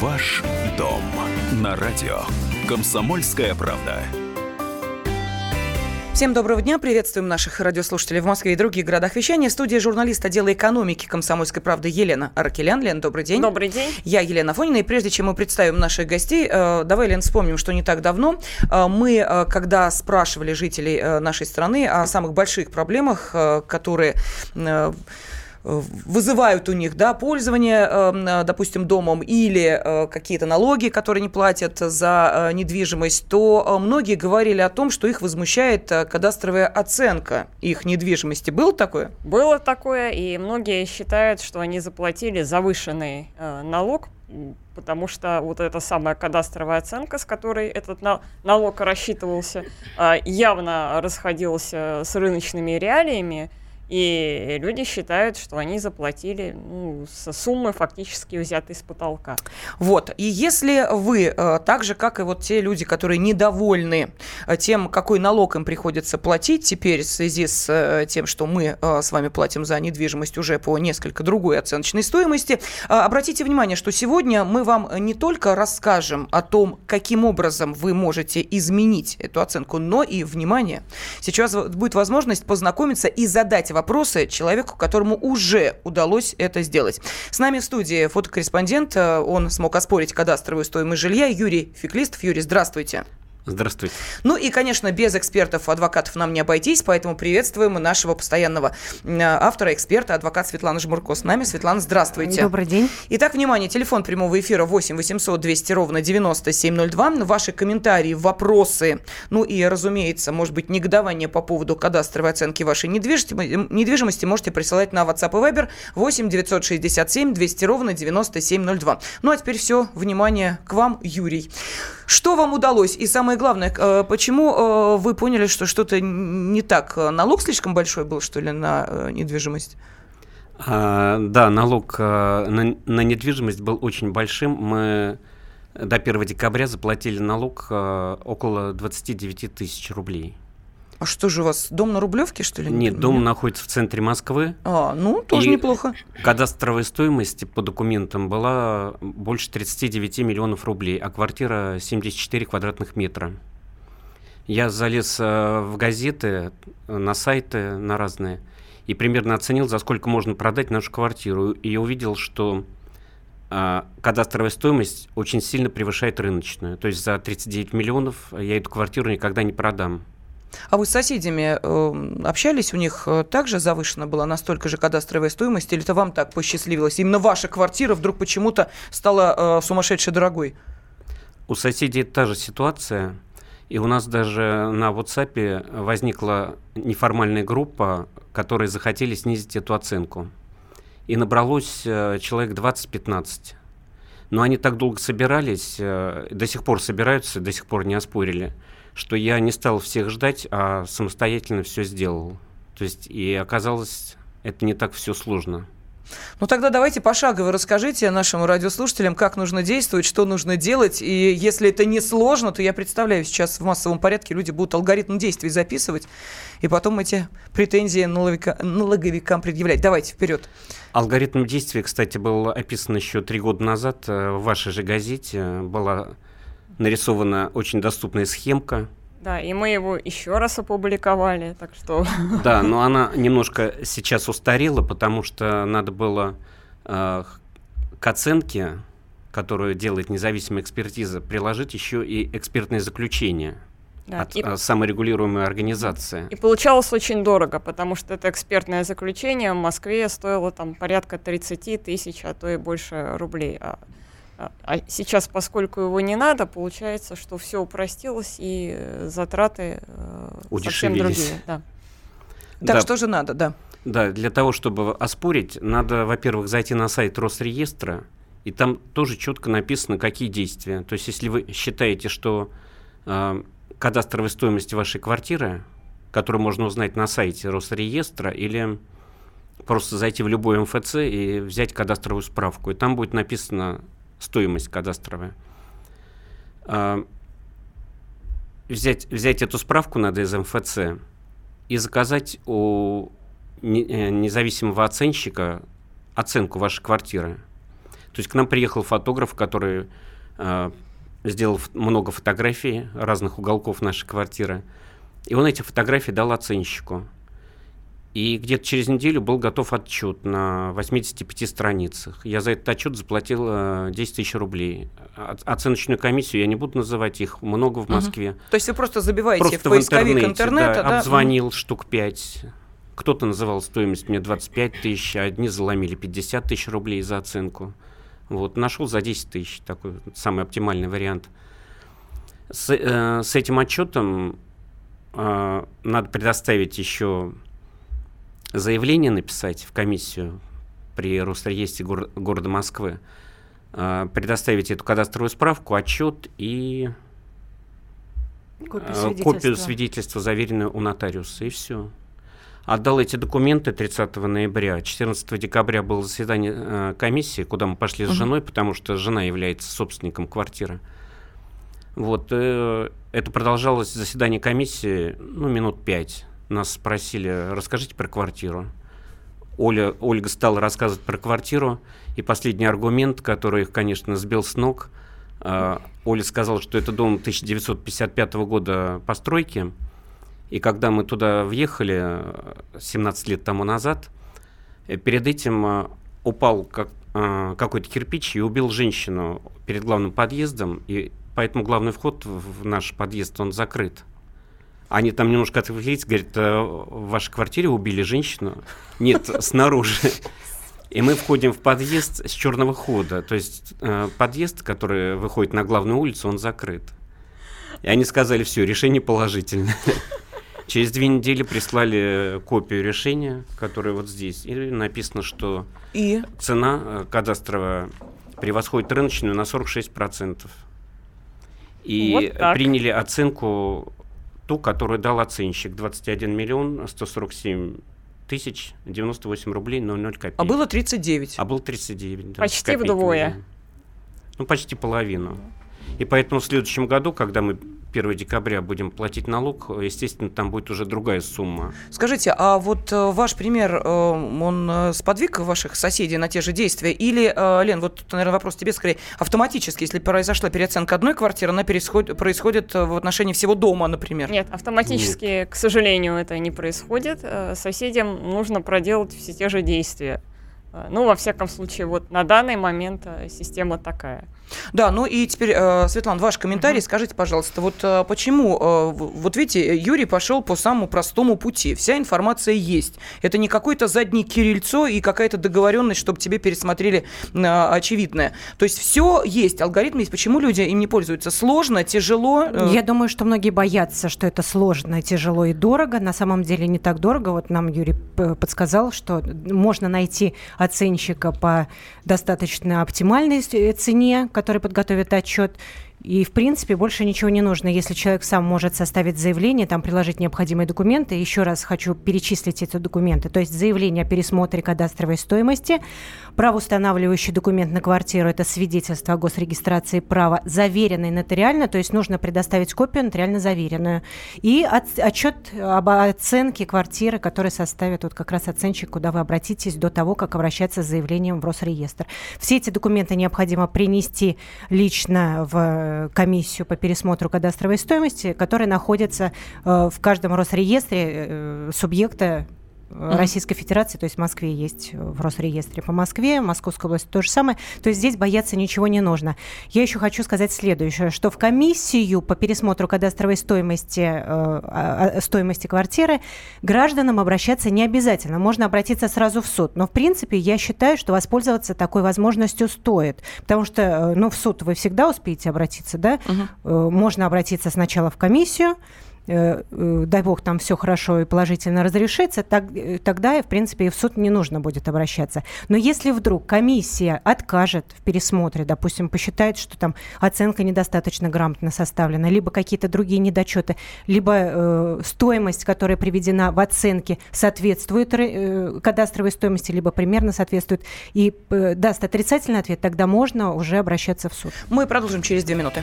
Ваш дом на радио. Комсомольская правда. Всем доброго дня. Приветствуем наших радиослушателей в Москве и других городах вещания. В студии журналист отдела экономики «Комсомольской правды» Елена Аркелян. Лен, добрый день. Добрый день. Я Елена Фонина. И прежде чем мы представим наших гостей, э, давай, Лен, вспомним, что не так давно э, мы, э, когда спрашивали жителей нашей страны о самых больших проблемах, которые вызывают у них да, пользование, эм, э, допустим, домом или э, какие-то налоги, которые не платят за э, недвижимость, то многие говорили о том, что их возмущает кадастровая оценка их недвижимости. Было такое? Было такое, и многие считают, что они заплатили завышенный налог, потому что вот эта самая кадастровая оценка, с которой этот налог рассчитывался, явно расходился с рыночными реалиями, и люди считают, что они заплатили ну, суммы фактически взятой с потолка. Вот. И если вы, э, так же, как и вот те люди, которые недовольны э, тем, какой налог им приходится платить теперь в связи с э, тем, что мы с вами платим за недвижимость уже по несколько другой оценочной стоимости, обратите внимание, что сегодня мы вам не только расскажем о том, каким образом вы можете изменить эту оценку, но и, внимание, сейчас будет возможность познакомиться и задать вопросы человеку, которому уже удалось это сделать. С нами в студии фотокорреспондент, э, он смог оспорить кадастровую стоимость жилья, Юрий Феклистов. Юрий, здравствуйте. Здравствуйте. Ну и, конечно, без экспертов, адвокатов нам не обойтись, поэтому приветствуем нашего постоянного автора, эксперта, адвокат Светлана Жмурко с нами. Светлана, здравствуйте. Добрый день. Итак, внимание, телефон прямого эфира 8 800 200 ровно 9702. Ваши комментарии, вопросы, ну и, разумеется, может быть, негодование по поводу кадастровой оценки вашей недвижимости, недвижимости можете присылать на WhatsApp и Viber 8 967 200 ровно 9702. Ну а теперь все, внимание к вам, Юрий. Что вам удалось? И самое главное, э, почему э, вы поняли, что что-то не так? Налог слишком большой был, что ли, на э, недвижимость? А, да, налог на, на недвижимость был очень большим. Мы до 1 декабря заплатили налог около 29 тысяч рублей. А что же у вас, дом на Рублевке, что ли? Нет, дом находится в центре Москвы. А, ну, тоже неплохо. Кадастровая стоимость по документам была больше 39 миллионов рублей, а квартира 74 квадратных метра. Я залез э, в газеты, на сайты, на разные, и примерно оценил, за сколько можно продать нашу квартиру. И я увидел, что а, кадастровая стоимость очень сильно превышает рыночную. То есть за 39 миллионов я эту квартиру никогда не продам. А вы с соседями э, общались? У них э, также завышена была настолько же кадастровая стоимость? Или это вам так посчастливилось? Именно ваша квартира вдруг почему-то стала э, сумасшедшей дорогой? У соседей та же ситуация. И у нас даже на WhatsApp возникла неформальная группа, которые захотели снизить эту оценку. И набралось э, человек 20-15. Но они так долго собирались, э, до сих пор собираются, до сих пор не оспорили – что я не стал всех ждать, а самостоятельно все сделал. То есть и оказалось, это не так все сложно. Ну тогда давайте пошагово расскажите нашим радиослушателям, как нужно действовать, что нужно делать. И если это не сложно, то я представляю, сейчас в массовом порядке люди будут алгоритм действий записывать, и потом эти претензии налоговикам предъявлять. Давайте, вперед. Алгоритм действий, кстати, был описан еще три года назад э, в вашей же газете. Была нарисована очень доступная схемка. Да, и мы его еще раз опубликовали, так что... Да, но она немножко сейчас устарела, потому что надо было э, к оценке, которую делает независимая экспертиза, приложить еще и экспертное заключение да, от и... Э, саморегулируемой организации. И получалось очень дорого, потому что это экспертное заключение в Москве стоило там порядка 30 тысяч, а то и больше рублей. А а, а сейчас, поскольку его не надо, получается, что все упростилось и э, затраты э, совсем другие. Да. Так да. что же надо, да? Да, для того, чтобы оспорить, надо, во-первых, зайти на сайт Росреестра, и там тоже четко написано, какие действия. То есть, если вы считаете, что э, кадастровой стоимости вашей квартиры, которую можно узнать на сайте Росреестра, или просто зайти в любой МФЦ и взять кадастровую справку, и там будет написано стоимость кадастровая. А, взять, взять эту справку надо из МФЦ и заказать у э, независимого оценщика оценку вашей квартиры. То есть к нам приехал фотограф, который э, сделал много фотографий разных уголков нашей квартиры. И он эти фотографии дал оценщику. И где-то через неделю был готов отчет на 85 страницах. Я за этот отчет заплатил 10 э, тысяч рублей. Оценочную комиссию я не буду называть, их много в Москве. Угу. То есть вы просто забиваете просто в поисковик в интернета, да, да? Обзвонил угу. штук 5. Кто-то называл стоимость мне 25 тысяч, а одни заломили 50 тысяч рублей за оценку. Вот, нашел за 10 тысяч, такой самый оптимальный вариант. С, э, с этим отчетом э, надо предоставить еще заявление написать в комиссию при Росреестре гор- города Москвы, э, предоставить эту кадастровую справку, отчет и копию э, свидетельства, копию свидетельства заверенную у нотариуса, и все. Отдал эти документы 30 ноября. 14 декабря было заседание э, комиссии, куда мы пошли с угу. женой, потому что жена является собственником квартиры. Вот, э, это продолжалось заседание комиссии, ну, минут пять. Нас спросили, расскажите про квартиру. Оля, Ольга стала рассказывать про квартиру, и последний аргумент, который их, конечно, сбил с ног, э, Оля сказала, что это дом 1955 года постройки, и когда мы туда въехали 17 лет тому назад, э, перед этим э, упал как, э, какой-то кирпич и убил женщину перед главным подъездом, и поэтому главный вход в наш подъезд, он закрыт. Они там немножко отвлеклись, говорят, в вашей квартире убили женщину? Нет, снаружи. И мы входим в подъезд с черного хода. То есть подъезд, который выходит на главную улицу, он закрыт. И они сказали, все, решение положительное. Через две недели прислали копию решения, которое вот здесь. И написано, что и? цена э, кадастровая превосходит рыночную на 46%. И вот приняли оценку ту, которую дал оценщик. 21 миллион 147 тысяч 98 рублей 00 копеек. А было 39. А было 39, да. Почти вдвое. Ну, почти половину. И поэтому в следующем году, когда мы 1 декабря будем платить налог, естественно, там будет уже другая сумма. Скажите, а вот э, ваш пример, э, он э, сподвиг ваших соседей на те же действия? Или, Лен, вот, наверное, вопрос тебе скорее, автоматически, если произошла переоценка одной квартиры, она происходит, происходит в отношении всего дома, например? Нет, автоматически, Нет. к сожалению, это не происходит. Соседям нужно проделать все те же действия. Ну, во всяком случае, вот на данный момент система такая. Да, ну и теперь, э, Светлана, ваш комментарий. Угу. Скажите, пожалуйста, вот э, почему, э, вот видите, Юрий пошел по самому простому пути. Вся информация есть. Это не какое-то заднее кирильцо и какая-то договоренность, чтобы тебе пересмотрели очевидное. То есть все есть, алгоритм есть. Почему люди им не пользуются? Сложно, тяжело? Я думаю, что многие боятся, что это сложно, тяжело и дорого. На самом деле не так дорого. Вот нам Юрий подсказал, что можно найти оценщика по достаточно оптимальной цене, который подготовит отчет. И, в принципе, больше ничего не нужно. Если человек сам может составить заявление, там приложить необходимые документы. Еще раз хочу перечислить эти документы. То есть заявление о пересмотре кадастровой стоимости, правоустанавливающий документ на квартиру – это свидетельство о госрегистрации права, заверенный нотариально, то есть нужно предоставить копию нотариально заверенную. И от, отчет об оценке квартиры, который составит вот как раз оценщик, куда вы обратитесь до того, как обращаться с заявлением в Росреестр. Все эти документы необходимо принести лично в комиссию по пересмотру кадастровой стоимости, которая находится э, в каждом Росреестре э, субъекта mm-hmm. Российской Федерации, то есть в Москве есть э, в Росреестре по Москве, Московской области то же самое. То есть здесь бояться ничего не нужно. Я еще хочу сказать следующее, что в комиссию по пересмотру кадастровой стоимости, э, стоимости квартиры гражданам обращаться не обязательно. Можно обратиться сразу в суд. Но, в принципе, я считаю, что воспользоваться такой возможностью стоит. Потому что, э, ну, в суд вы всегда успеете обратиться, да? Угу. Можно обратиться сначала в комиссию, дай бог, там все хорошо и положительно разрешится, так, э, тогда, в принципе, и в суд не нужно будет обращаться. Но если вдруг комиссия откажет в пересмотре, допустим, посчитает, что там оценка недостаточно грамотно составлена, либо какие-то другие недочеты, либо э, стоимость, которая приведена в оценке, соответствует э, кадастровой стоимости, либо примерно соответствует, и э, даст отрицательный ответ, тогда можно уже обращаться в суд. Мы продолжим через две минуты.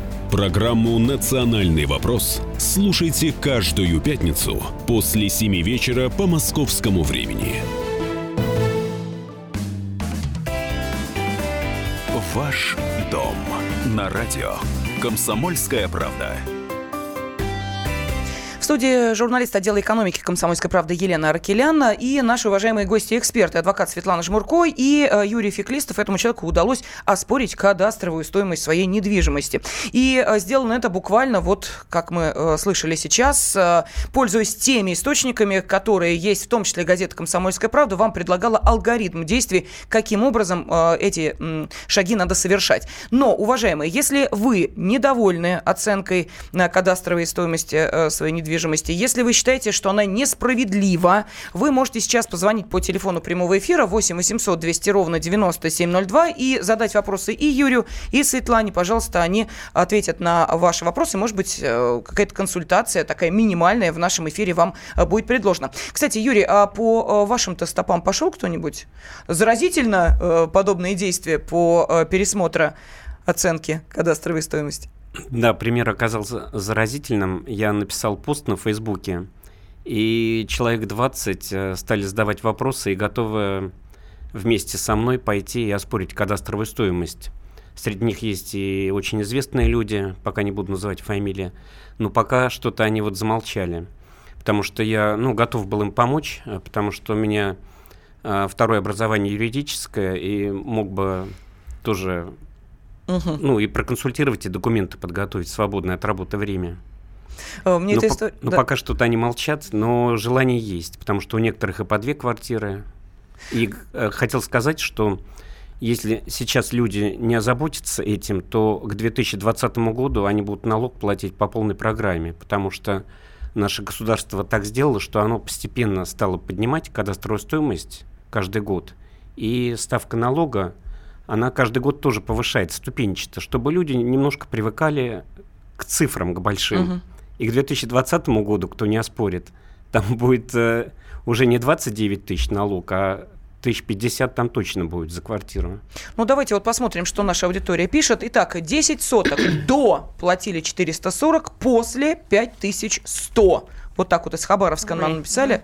Программу «Национальный вопрос» слушайте каждую пятницу после 7 вечера по московскому времени. Ваш дом на радио «Комсомольская правда». Студии журналист отдела экономики «Комсомольской правды» Елена Аркеляна и наши уважаемые гости эксперты, адвокат Светлана Жмурко и э, Юрий Феклистов. Этому человеку удалось оспорить кадастровую стоимость своей недвижимости. И э, сделано это буквально, вот как мы э, слышали сейчас, пользуясь теми источниками, которые есть, в том числе газета «Комсомольская правда», вам предлагала алгоритм действий, каким образом эти шаги надо совершать. Но, уважаемые, если вы недовольны оценкой кадастровой стоимости своей недвижимости, недвижимости. Если вы считаете, что она несправедлива, вы можете сейчас позвонить по телефону прямого эфира 8 800 200 ровно 9702 и задать вопросы и Юрию, и Светлане. Пожалуйста, они ответят на ваши вопросы. Может быть, э, какая-то консультация такая минимальная в нашем эфире вам э, будет предложена. Кстати, Юрий, а по э, вашим-то стопам пошел кто-нибудь? Заразительно подобные действия по пересмотру оценки кадастровой стоимости? Да, пример оказался заразительным. Я написал пост на Фейсбуке, и человек 20 э, стали задавать вопросы и готовы вместе со мной пойти и оспорить кадастровую стоимость. Среди них есть и очень известные люди, пока не буду называть фамилии, но пока что-то они вот замолчали. Потому что я, ну, готов был им помочь, э, потому что у меня э, второе образование юридическое, и мог бы тоже Угу. Ну и проконсультировать и документы подготовить в свободное от работы время. Э, мне ну, эта история... ну да. пока что-то они молчат, но желание есть, потому что у некоторых и по две квартиры. И э, хотел сказать, что если сейчас люди не озаботятся этим, то к 2020 году они будут налог платить по полной программе, потому что наше государство так сделало, что оно постепенно стало поднимать кадастровую стоимость каждый год, и ставка налога она каждый год тоже повышается ступенчато, чтобы люди немножко привыкали к цифрам, к большим. Угу. И к 2020 году, кто не оспорит, там будет э, уже не 29 тысяч налог, а тысяч пятьдесят там точно будет за квартиру. Ну, давайте вот посмотрим, что наша аудитория пишет. Итак, 10 соток до платили 440, после 5100. Вот так вот из Хабаровска нам написали.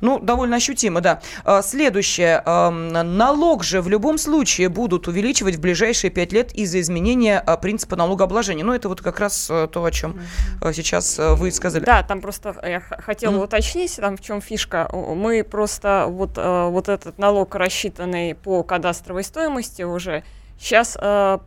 Ну, довольно ощутимо, да. А, следующее. Налог же в любом случае будут увеличивать в ближайшие пять лет из-за изменения а, принципа налогообложения. Ну, это вот как раз э, то, о чем э, сейчас э, вы сказали. Да, там просто я хотела mm-hmm. уточнить, там в чем фишка. Мы просто вот, вот этот налог, рассчитанный по кадастровой стоимости уже, сейчас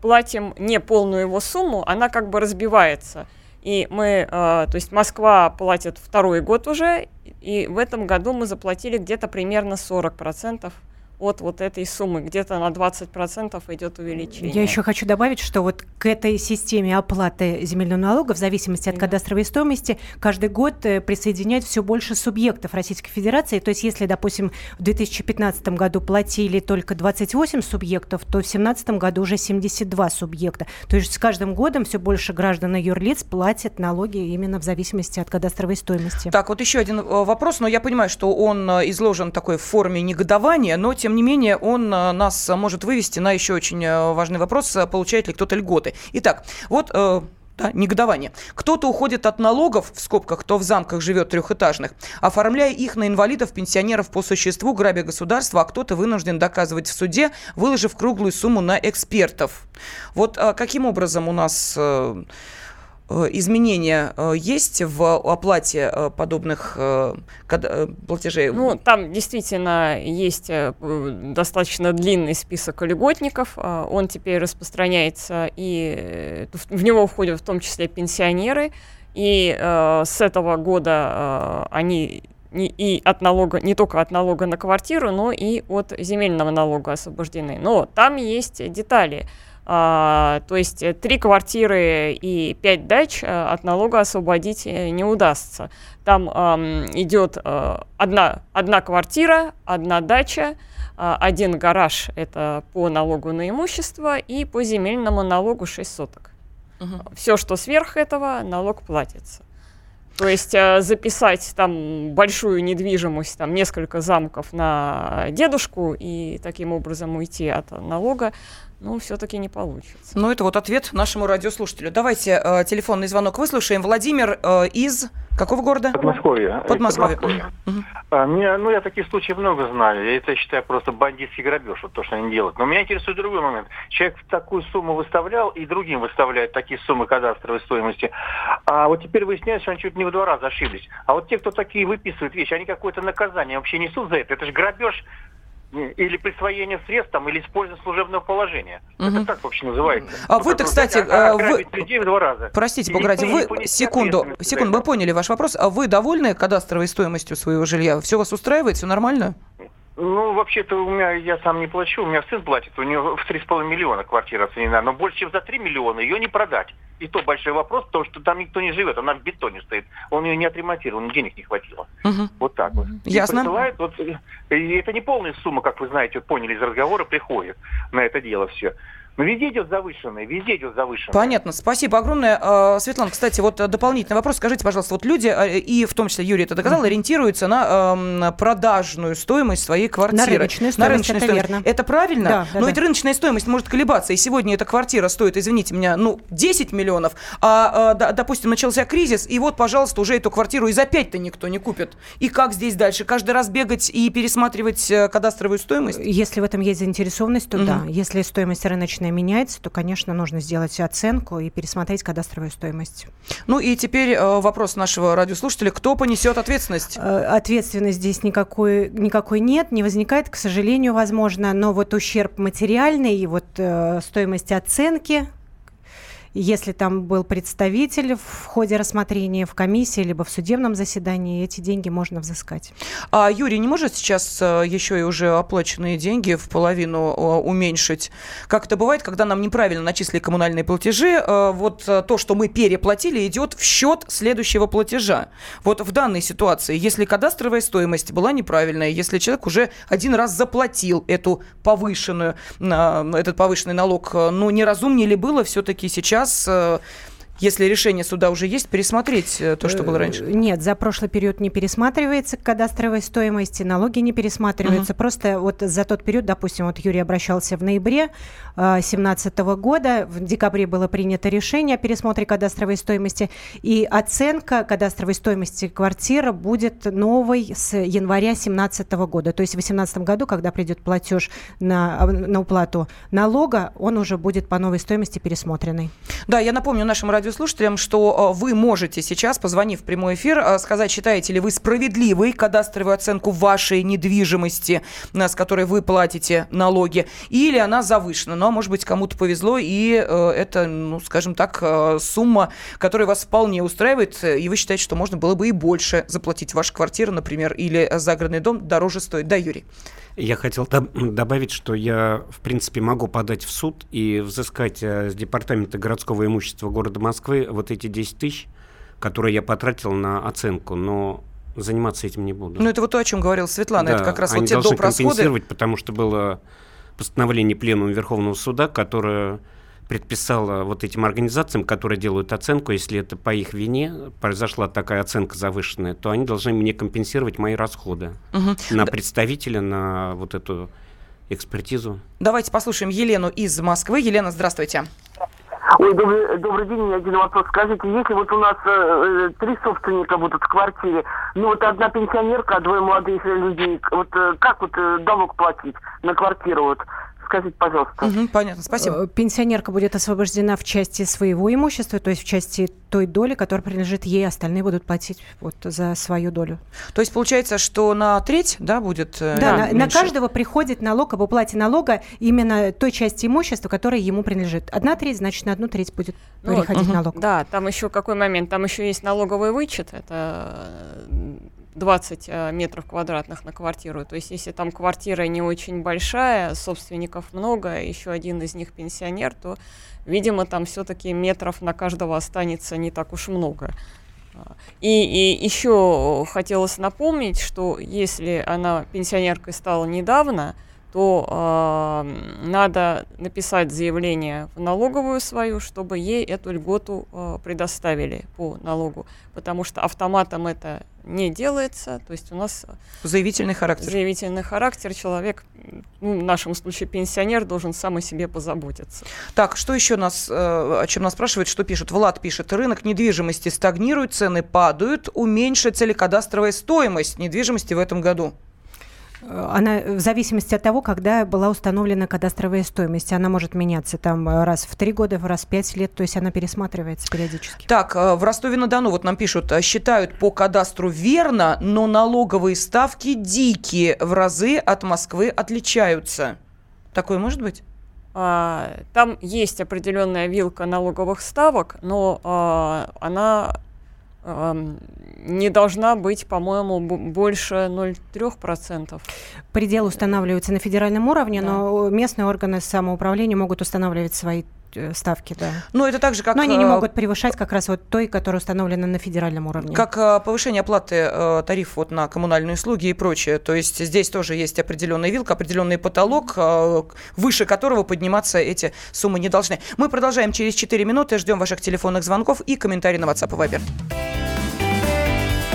платим не полную его сумму, она как бы разбивается – и мы, э, то есть Москва платит второй год уже, и в этом году мы заплатили где-то примерно 40% от вот этой суммы. Где-то на 20% идет увеличение. Я еще хочу добавить, что вот к этой системе оплаты земельного налога в зависимости от кадастровой стоимости каждый год э, присоединяют все больше субъектов Российской Федерации. То есть если, допустим, в 2015 году платили только 28 субъектов, то в 2017 году уже 72 субъекта. То есть с каждым годом все больше граждан и юрлиц платят налоги именно в зависимости от кадастровой стоимости. Так, вот еще один э, вопрос, но я понимаю, что он э, изложен такой в форме негодования, но тем тем не менее, он э, нас может вывести на еще очень э, важный вопрос, э, получает ли кто-то льготы. Итак, вот да, негодование. Кто-то уходит от налогов, в скобках, кто в замках живет трехэтажных, оформляя их на инвалидов, пенсионеров по существу, грабя государство, а кто-то вынужден доказывать в суде, выложив круглую сумму на экспертов. Вот а, каким образом у нас Э, изменения э, есть в оплате э, подобных платежей? Ну, там действительно есть достаточно длинный список льготников. Он теперь распространяется, и в него входят в том числе пенсионеры. И с этого года они и от налога, не только от налога на квартиру, но и от земельного налога освобождены. Но там есть детали. А, то есть э, три квартиры и пять дач от налога освободить не удастся. Там идет одна, одна квартира, одна дача, один гараж – это по налогу на имущество и по земельному налогу 6 соток. Угу. Все, что сверх этого, налог платится. То есть э, записать там большую недвижимость, там несколько замков на дедушку и таким образом уйти от налога, ну, все-таки не получится. Ну, это вот ответ нашему радиослушателю. Давайте э, телефонный звонок выслушаем. Владимир э, из какого города? Подмосковье. Подмосковье. Подмосковье. Угу. А, меня, ну, я таких случаев много знаю. Я это считаю просто бандитский грабеж, вот то, что они делают. Но меня интересует другой момент. Человек такую сумму выставлял, и другим выставляют такие суммы кадастровой стоимости. А вот теперь выясняется, что они чуть не в два раза ошиблись. А вот те, кто такие выписывают вещи, они какое-то наказание вообще несут за это. Это же грабеж или присвоение средств, там, или использование служебного положения. Угу. Это так вообще называется. А вы-то, кстати, а, вы... людей в два раза. Простите, погодите, вы, секунду, секунду, мы поняли ваш вопрос. А вы довольны кадастровой стоимостью своего жилья? Все вас устраивает, все нормально? Ну, вообще-то у меня, я сам не плачу, у меня сын платит, у него в 3,5 миллиона квартира оценена, но больше, чем за 3 миллиона ее не продать. И то большой вопрос, потому что там никто не живет, она в бетоне стоит. Он ее не отремонтировал, денег не хватило. Угу. Вот так вот. Ясно. И присылает, вот, и это не полная сумма, как вы знаете, поняли из разговора, приходит на это дело все. Но ну, везде идет завышенный, везде идет завышенный. Понятно, спасибо огромное. А, Светлана, кстати, вот дополнительный вопрос. Скажите, пожалуйста, вот люди, а, и в том числе Юрий это доказал, ориентируются на продажную стоимость своей квартиры. На рыночную стоимость, на рыночную это стоимость. верно. Это правильно? Да, да, Но да. ведь рыночная стоимость может колебаться. И сегодня эта квартира стоит, извините меня, ну, 10 миллионов, а, допустим, начался кризис, и вот, пожалуйста, уже эту квартиру и за 5-то никто не купит. И как здесь дальше? Каждый раз бегать и пересматривать э, кадастровую стоимость? Если в этом есть заинтересованность, то угу. да. Если стоимость рыночная меняется, то, конечно, нужно сделать оценку и пересмотреть кадастровую стоимость. Ну и теперь э, вопрос нашего радиослушателя. Кто понесет ответственность? Э, ответственность здесь никакой, никакой нет, не возникает, к сожалению, возможно. Но вот ущерб материальный и вот э, стоимость оценки если там был представитель в ходе рассмотрения в комиссии либо в судебном заседании, эти деньги можно взыскать. А Юрий не может сейчас э, еще и уже оплаченные деньги в половину э, уменьшить? Как это бывает, когда нам неправильно начислили коммунальные платежи, э, вот то, что мы переплатили, идет в счет следующего платежа. Вот в данной ситуации, если кадастровая стоимость была неправильная, если человек уже один раз заплатил эту повышенную, этот повышенный налог, ну, неразумнее ли было все-таки сейчас сейчас э, если решение суда уже есть, пересмотреть э, то, что было э, раньше? Нет, за прошлый период не пересматривается кадастровой стоимости, налоги не пересматриваются. Угу. Просто вот за тот период, допустим, вот Юрий обращался в ноябре 2017 э, года, в декабре было принято решение о пересмотре кадастровой стоимости, и оценка кадастровой стоимости квартиры будет новой с января 2017 года. То есть в 2018 году, когда придет платеж на, на уплату налога, он уже будет по новой стоимости пересмотренный. Да, я напомню нашим радио радиослушателям, что э, вы можете сейчас, позвонив в прямой эфир, э, сказать, считаете ли вы справедливой кадастровую оценку вашей недвижимости, э, с которой вы платите налоги, или она завышена. Но, может быть, кому-то повезло, и это, ну, скажем так, сумма, которая вас вполне устраивает, и вы считаете, что можно было бы и больше заплатить. Ваша квартира, например, или загородный дом дороже стоит. Да, Юрий? Я хотел добавить, что я, в принципе, могу подать в суд и взыскать с Департамента городского имущества города Москвы вот эти 10 тысяч, которые я потратил на оценку, но заниматься этим не буду. Ну, это вот то, о чем говорила Светлана. Да, это как раз они вот те должны доп. расходы. компенсировать, потому что было постановление Пленума Верховного Суда, которое предписало вот этим организациям, которые делают оценку, если это по их вине произошла такая оценка завышенная, то они должны мне компенсировать мои расходы угу. на представителя, на вот эту экспертизу. Давайте послушаем Елену из Москвы. Елена, здравствуйте. Ой, добрый, добрый день, у меня один вопрос. Скажите, если вот у нас э, э, три собственника будут в квартире, ну вот одна пенсионерка, а двое молодых людей, вот э, как вот э, налог платить на квартиру вот? Скажите, пожалуйста. Угу, понятно, спасибо. Э, пенсионерка будет освобождена в части своего имущества, то есть в части той доли, которая принадлежит ей, остальные будут платить вот за свою долю. То есть получается, что на треть, да, будет э, Да, на, на каждого приходит налог об уплате налога именно той части имущества, которая ему принадлежит. Одна треть, значит, на одну треть будет ну, переходить угу. налог. Да, там еще какой момент, там еще есть налоговый вычет, это 20 э, метров квадратных на квартиру. То есть если там квартира не очень большая, собственников много, еще один из них пенсионер, то, видимо, там все-таки метров на каждого останется не так уж много. И, и еще хотелось напомнить, что если она пенсионеркой стала недавно, то э, надо написать заявление в налоговую свою, чтобы ей эту льготу э, предоставили по налогу, потому что автоматом это не делается, то есть у нас заявительный характер. Заявительный характер человек, ну, в нашем случае пенсионер, должен сам о себе позаботиться. Так, что еще нас, э, о чем нас спрашивают, что пишут? Влад пишет, рынок недвижимости стагнирует, цены падают, уменьшится ли кадастровая стоимость недвижимости в этом году? Она в зависимости от того, когда была установлена кадастровая стоимость. Она может меняться там раз в три года, раз в пять лет, то есть она пересматривается периодически. Так, э, в Ростове-на-Дону вот нам пишут, э, считают по кадастру верно, но налоговые ставки дикие, в разы от Москвы отличаются. Такое может быть? А, там есть определенная вилка налоговых ставок, но а, она не должна быть, по-моему, больше 0,3%. Предел устанавливается на федеральном уровне, да. но местные органы самоуправления могут устанавливать свои Э, ставки, да. Но это так же, как... Но они не э, могут превышать как раз вот той, которая установлена на федеральном уровне. Как э, повышение оплаты тарифов вот на коммунальные услуги и прочее. То есть здесь тоже есть определенная вилка, определенный потолок, выше которого подниматься эти суммы не должны. Мы продолжаем через 4 минуты, ждем ваших телефонных звонков и комментарий на WhatsApp и Viber.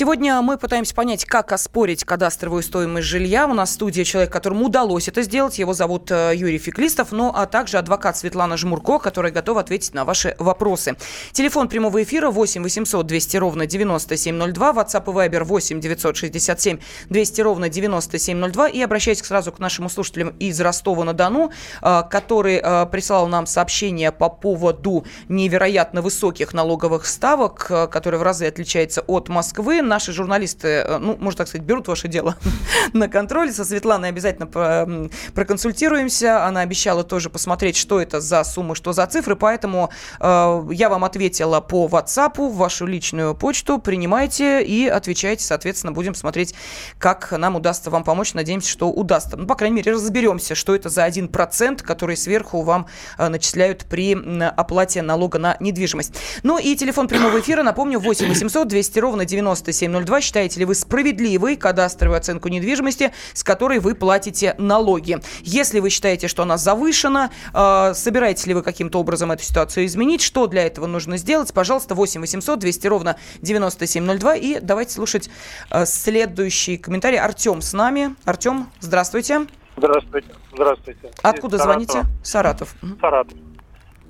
Сегодня мы пытаемся понять, как оспорить кадастровую стоимость жилья. У нас в студии человек, которому удалось это сделать. Его зовут э, Юрий Феклистов, ну а также адвокат Светлана Жмурко, которая готова ответить на ваши вопросы. Телефон прямого эфира 8 800 200 ровно 9702, WhatsApp и Viber 8 967 200 ровно 9702. И обращайтесь сразу к нашим слушателям из Ростова-на-Дону, э, который э, прислал нам сообщение по поводу невероятно высоких налоговых ставок, которые в разы отличаются от Москвы наши журналисты, э, ну, можно так сказать, берут ваше дело на контроль. Со Светланой обязательно проконсультируемся. Она обещала тоже посмотреть, что это за суммы, что за цифры. Поэтому э, я вам ответила по WhatsApp, в вашу личную почту. Принимайте и отвечайте. Соответственно, будем смотреть, как нам удастся вам помочь. Надеемся, что удастся. Ну, по крайней мере, разберемся, что это за 1%, который сверху вам э, начисляют при оплате налога на недвижимость. Ну и телефон прямого эфира, напомню, 8 800 200 ровно 97 702. Считаете ли вы справедливой кадастровую оценку недвижимости, с которой вы платите налоги? Если вы считаете, что она завышена, э, собираетесь ли вы каким-то образом эту ситуацию изменить? Что для этого нужно сделать? Пожалуйста, 8 800 200 ровно 9702. И давайте слушать э, следующий комментарий. Артем с нами. Артем, здравствуйте. Здравствуйте. Здравствуйте. Откуда Из звоните? Саратов. Саратов.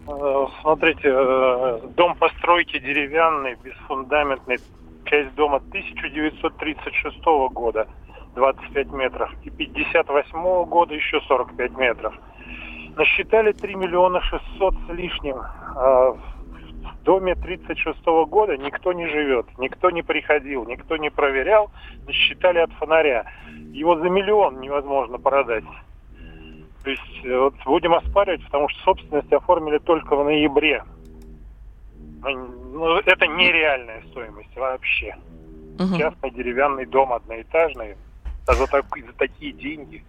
Э, смотрите, э, дом постройки деревянный, бесфундаментный, часть дома 1936 года 25 метров и 58 года еще 45 метров. Насчитали 3 миллиона 600 с лишним. А в доме 36 года никто не живет, никто не приходил, никто не проверял, насчитали от фонаря. Его за миллион невозможно продать. То есть э, вот будем оспаривать, потому что собственность оформили только в ноябре это нереальная стоимость вообще. Угу. Частный деревянный дом одноэтажный, а за, так, за такие деньги.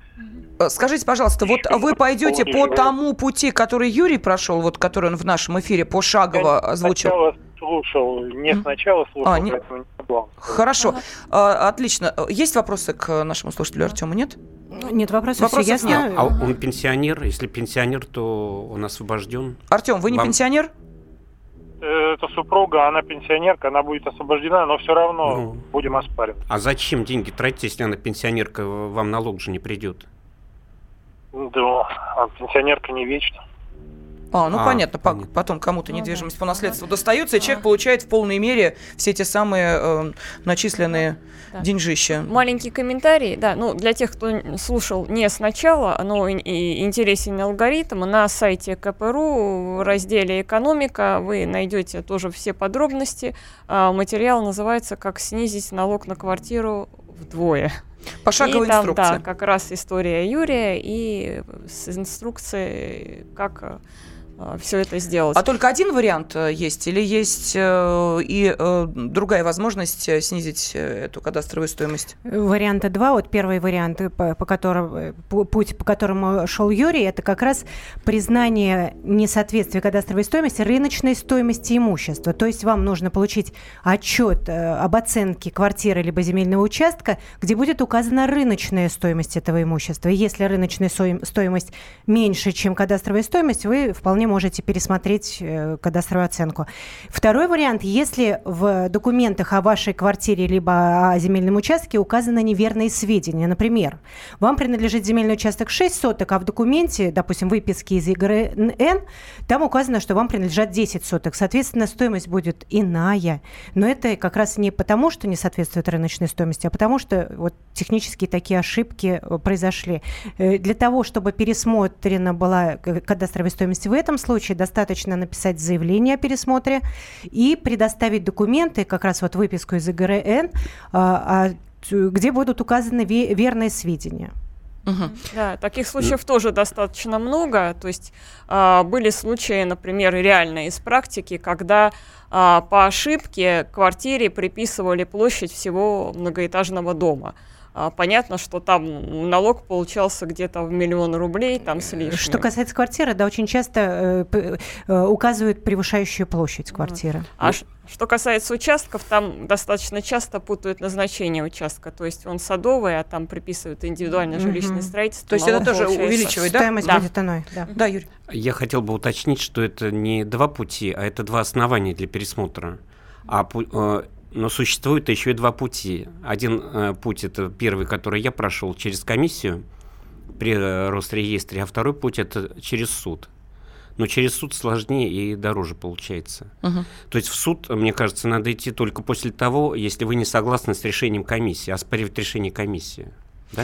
Э, скажите, пожалуйста, вот вы пойдете по тому пути, который Юрий прошел, вот который он в нашем эфире пошагово озвучил? Сначала слушал, не сначала слушал, а, не... поэтому не Хорошо, ага. отлично. Есть вопросы к нашему слушателю Артему, нет? Ну, Нет, вопросов, Вопросов все ясно. нет. А он пенсионер? Если пенсионер, то он освобожден. Артем, вы не Вам- пенсионер? Э, Это супруга, она пенсионерка, она будет освобождена, но все равно Ну. будем оспаривать. А зачем деньги тратить, если она пенсионерка, вам налог же не придет? Да, а пенсионерка не вечно. А, ну А, понятно, по- понятно. потом кому-то Ну недвижимость да. по наследству достается, и человек получает в полной мере все те самые э, начисленные Да. деньжища. Маленький комментарий, да, ну для тех, кто слушал не сначала, но и, и интересен алгоритм, на сайте КПРУ в разделе «Экономика» вы найдете тоже все подробности. А, Материал называется «Как снизить налог на квартиру вдвое». Пошаговая и там, инструкция. да, как раз история Юрия и с инструкцией, как все это сделать. А только один вариант э, есть или есть э, и э, другая возможность э, снизить э, эту кадастровую стоимость? Варианта два. Вот первый вариант, э, по, по которому, э, пу- путь, по которому шел Юрий, это как раз признание несоответствия кадастровой стоимости рыночной стоимости имущества. То есть вам нужно получить отчет э, об оценке квартиры либо земельного участка, где будет указана рыночная стоимость этого имущества. И если рыночная стоимость меньше, чем кадастровая стоимость, вы вполне можете пересмотреть э, кадастровую оценку. Второй вариант, если в документах о вашей квартире либо о земельном участке указаны неверные сведения. Например, вам принадлежит земельный участок 6 соток, а в документе, допустим, выписки из ЕГРН, там указано, что вам принадлежат 10 соток. Соответственно, стоимость будет иная. Но это как раз не потому, что не соответствует рыночной стоимости, а потому что вот технические такие ошибки э, произошли. Э, Для того, чтобы пересмотрена была кадастровая стоимость в этом случае, достаточно написать заявление о пересмотре и предоставить документы, как раз вот выписку из ИГРН, а, а, где будут указаны ве- верные сведения. Мгм. Да, таких случаев тоже достаточно много. То есть а, были случаи, например, реально из практики, когда по ошибке квартире приписывали площадь всего многоэтажного дома. А, понятно, что там налог получался где-то в миллион рублей, там с лишним. Что касается квартиры, да, очень часто э, э, указывают превышающую площадь квартиры. А что касается участков, там достаточно часто путают назначение участка. То есть он садовый, а там приписывают индивидуальное Мгм. жилищное строительство. То есть это тоже получается. увеличивает, да? Стоимость Да. будет иной. Да. Да, Юрий. Я хотел бы уточнить, что это не два пути, а это два основания для пересмотра. А, э, но существует еще и два пути. Один э, путь это первый, который я прошел через комиссию при э, Росреестре, а второй путь это через суд. Но через суд сложнее и дороже получается. Мгм. То есть в суд, мне кажется, надо идти только после того, если вы не согласны с решением комиссии, оспаривать решение комиссии. Да?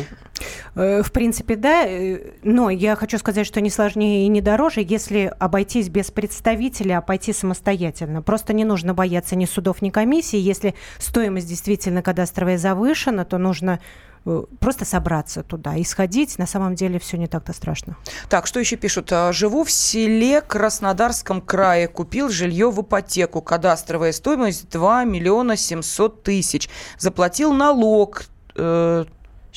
Э, В принципе, да, э, но я хочу сказать, что не сложнее и не дороже, если обойтись без представителя, а пойти самостоятельно. Просто не нужно бояться ни судов, ни комиссии. Если стоимость действительно кадастровая завышена, то нужно э, просто собраться туда и сходить. На самом деле все не так-то страшно. Так, что еще пишут? А, Живу в селе Краснодарском крае. Купил жилье в ипотеку. Кадастровая стоимость 2 миллиона 700 тысяч. Заплатил налог.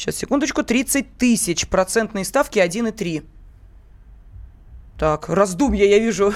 Сейчас, секундочку. 30 тысяч. Процентные ставки 1,3. Так, раздумья я вижу.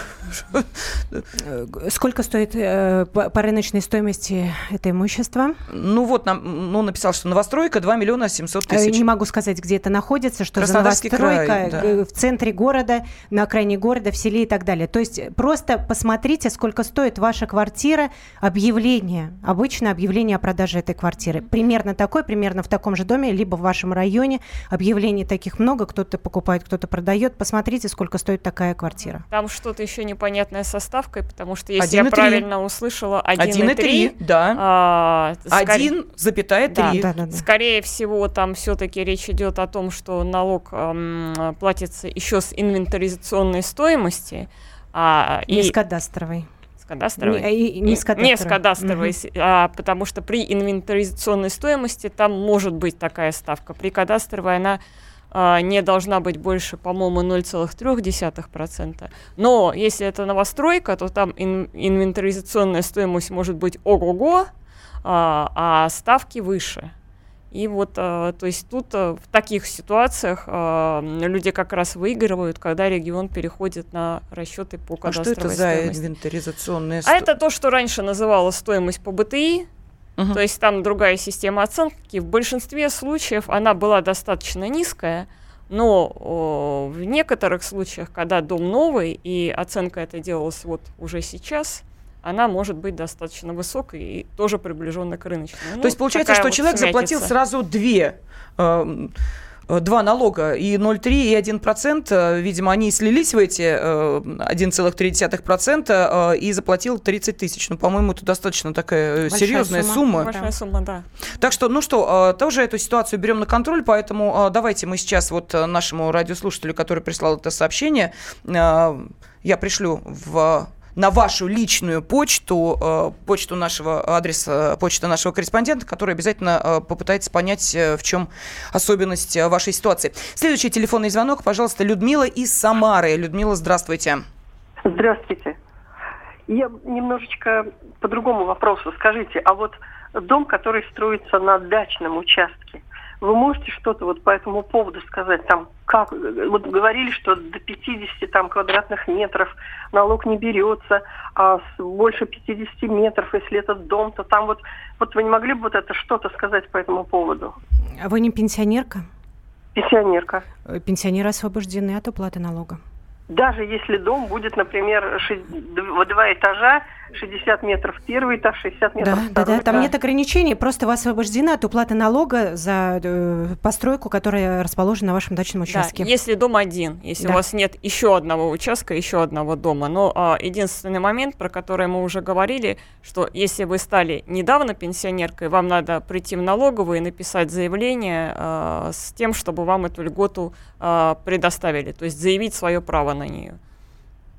Сколько стоит э, по по рыночной стоимости это имущество? Ну вот, нам, ну, написал, что новостройка 2 миллиона 700 Э, тысяч. Не могу сказать, где это находится, что за новостройка край, да. э, в центре города, на окраине города, в селе и так далее. То есть просто посмотрите, сколько стоит ваша квартира, объявление, обычно объявление о продаже этой квартиры. Примерно такой, примерно в таком же доме, либо в вашем районе. Объявлений таких много, кто-то покупает, кто-то продает. Посмотрите, сколько стоит такая квартира. Там что-то еще непонятное со ставкой, потому что если 1,3. я правильно услышала, 1,3. 1,3, да. а, скорее- 1,3. Да. Да, да, да. Скорее всего, там все-таки речь идет о том, что налог ам, платится еще с инвентаризационной стоимости. А, и Не с кадастровой. с кадастровой. Не, и- и не с кадастровой. Не с кадастровой, с- а, потому что при инвентаризационной стоимости там может быть такая ставка. При кадастровой она не должна быть больше, по-моему, 0,3%. Но если это новостройка, то там ин- инвентаризационная стоимость может быть ого-го, а, а ставки выше. И вот, а, то есть тут а, в таких ситуациях а, люди как раз выигрывают, когда регион переходит на расчеты по А что кадастровой это за стоимости. инвентаризационная А это то, что раньше называлось стоимость по БТИ, Угу. То есть там другая система оценки. В большинстве случаев она была достаточно низкая, но о, в некоторых случаях, когда дом новый и оценка это делалась вот уже сейчас, она может быть достаточно высокой и тоже приближенной к рыночной. То ну, есть получается, что вот человек смятица. заплатил сразу две Э, два налога, и 0,3, и 1%, э, видимо, они слились в эти 1,3% э, и заплатил 30 тысяч. Ну, по-моему, это достаточно такая Большая серьезная сумма. сумма. Большая сумма, да. Так что, ну что, тоже эту ситуацию берем на контроль, поэтому давайте мы сейчас вот нашему радиослушателю, который прислал это сообщение, я пришлю в на вашу личную почту, э, почту нашего адреса, почта нашего корреспондента, который обязательно э, попытается понять, э, в чем особенность вашей ситуации. Следующий телефонный звонок, пожалуйста, Людмила из Самары. Людмила, здравствуйте. Здравствуйте. Я немножечко по другому вопросу. Скажите, а вот дом, который строится на дачном участке, вы можете что-то вот по этому поводу сказать? Там как, вот говорили, что до 50 там, квадратных метров налог не берется, а с больше 50 метров, если этот дом, то там вот, вот вы не могли бы вот это что-то сказать по этому поводу? А вы не пенсионерка? Пенсионерка. Э, пенсионеры освобождены от уплаты налога. Даже если дом будет, например, два этажа, 60 метров первый этаж, 60 метров да, второй Да, да, там нет ограничений, просто вы освобождены от уплаты налога за э, постройку, которая расположена на вашем дачном участке. Да, если дом один, если да. у вас нет еще одного участка, еще одного дома. Но а, единственный момент, про который мы уже говорили, что если вы стали недавно пенсионеркой, вам надо прийти в налоговую и написать заявление а, с тем, чтобы вам эту льготу а, предоставили, то есть заявить свое право на нее.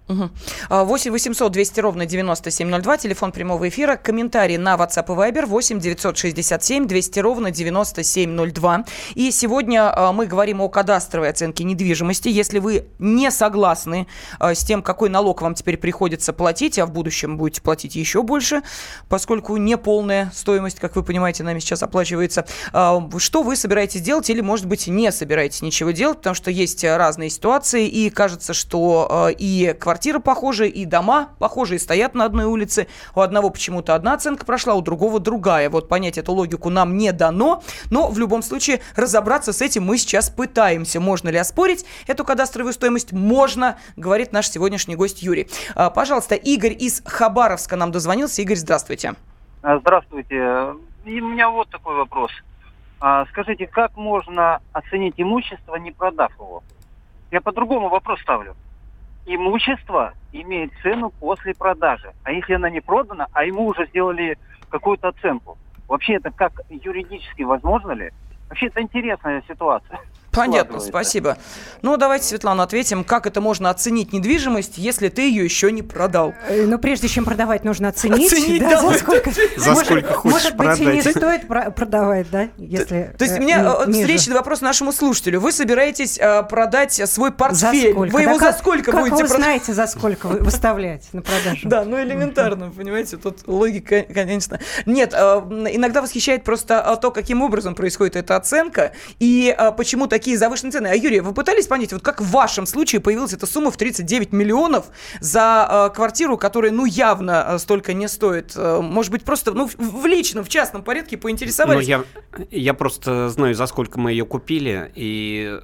Угу. 8 800 200 ровно 9702, телефон прямого эфира, комментарии на WhatsApp и Viber 8 967 200 ровно 9702. И сегодня а, мы говорим о кадастровой оценке недвижимости. Если вы не согласны а, с тем, какой налог вам теперь приходится платить, а в будущем будете платить еще больше, поскольку неполная стоимость, как вы понимаете, нами сейчас оплачивается, а, что вы собираетесь делать или, может быть, не собираетесь ничего делать, потому что есть разные ситуации, и кажется, что и квартира квартиры похожие, и дома похожие, стоят на одной улице. У одного почему-то одна оценка прошла, у другого другая. Вот понять эту логику нам не дано, но в любом случае разобраться с этим мы сейчас пытаемся. Можно ли оспорить эту кадастровую стоимость? Можно, говорит наш сегодняшний гость Юрий. А, пожалуйста, Игорь из Хабаровска нам дозвонился. Игорь, здравствуйте. А, здравствуйте. И у меня вот такой вопрос. А, скажите, как можно оценить имущество, не продав его? Я по-другому вопрос ставлю имущество имеет цену после продажи. А если она не продана, а ему уже сделали какую-то оценку, вообще это как юридически возможно ли? Вообще это интересная ситуация. Понятно, спасибо. Ну, давайте, Светлана, ответим, как это можно оценить недвижимость, если ты ее еще не продал. Э, ну, прежде чем продавать, нужно оценить. Оценить, да, за сколько, за может, сколько хочешь может продать. Может быть, и не стоит продавать, да, если То есть у меня э, встречный вопрос нашему слушателю. Вы собираетесь э, продать свой портфель. За сколько? Вы его за сколько как будете продавать? вы знаете, за сколько выставлять на продажу? Да, ну элементарно, понимаете, тут логика, конечно. Нет, иногда восхищает просто то, каким образом происходит эта оценка, и почему такие завышенные цены. А, Юрий, вы пытались понять, вот как в вашем случае появилась эта сумма в 39 миллионов за э, квартиру, которая, ну, явно э, столько не стоит? Э, может быть, просто, ну, в, в личном, в частном порядке поинтересовались? Ну, я, я просто знаю, за сколько мы ее купили, и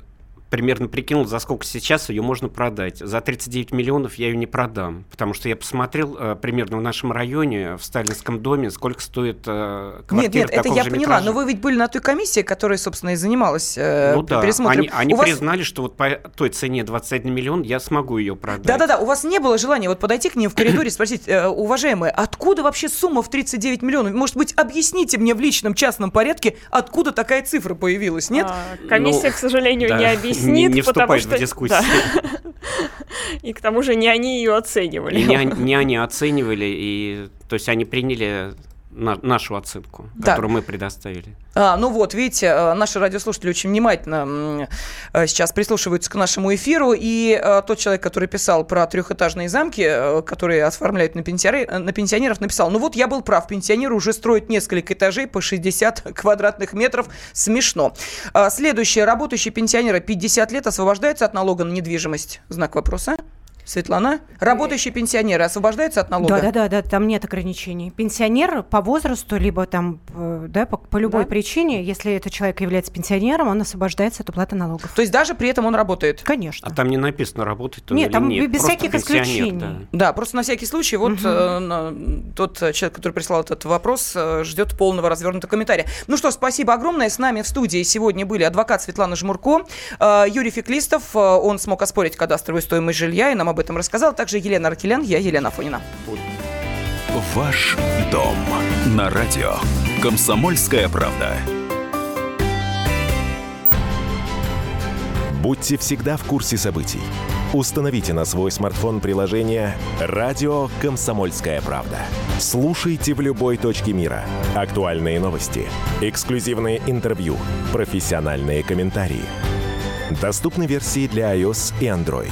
примерно прикинул, за сколько сейчас ее можно продать. За 39 миллионов я ее не продам, потому что я посмотрел э, примерно в нашем районе, в Сталинском доме, сколько стоит э, квартира Нет, нет, это я поняла, метраже. но вы ведь были на той комиссии, которая, собственно, и занималась э, ну, да. Они, они вас... признали, что вот по той цене 21 миллион я смогу ее продать. Да-да-да, у вас не было желания вот подойти к ним в коридоре и спросить, э, уважаемые, откуда вообще сумма в 39 миллионов? Может быть, объясните мне в личном частном порядке, откуда такая цифра появилась, нет? А, комиссия, ну, к сожалению, да. не объяснила объяснит, не, не потому что... в дискуссию. Да. И к тому же не они ее оценивали. И не, не они оценивали, и то есть они приняли на, нашу оценку, да. которую мы предоставили. А, ну вот, видите, э, наши радиослушатели очень внимательно э, сейчас прислушиваются к нашему эфиру, и а, тот человек, который писал про трехэтажные замки, которые оформляют на, пенсионер, на пенсионеров, написал, ну вот я был прав, пенсионеры уже строят несколько этажей по 60 квадратных метров, смешно. А, следующее, работающие пенсионеры 50 лет освобождаются от налога на недвижимость? Знак вопроса. Светлана, работающие пенсионеры освобождаются от налога? Да, да, да, да, там нет ограничений. Пенсионер по возрасту, либо там, э, да, по, по любой Да. причине, если этот человек является пенсионером, он освобождается от уплаты налогов. То есть даже при этом он работает? Конечно. А там не написано, работает он Нет, или там нет. без Просто всяких пенсионер, исключений. да. Да, просто на всякий случай, вот Мгм. э, тот человек, который прислал этот вопрос, э, ждет полного развернутого комментария. Ну что, спасибо огромное. С нами в студии сегодня были адвокат Светлана Жмурко, э, Юрий Феклистов, э, он смог оспорить кадастровую стоимость жилья и нам об этом рассказал. Также Елена Аркелян, я Елена Афонина. Ваш дом на радио. Комсомольская правда. Будьте всегда в курсе событий. Установите на свой смартфон приложение «Радио Комсомольская правда». Слушайте в любой точке мира. Актуальные новости, эксклюзивные интервью, профессиональные комментарии. Доступны версии для iOS и Android.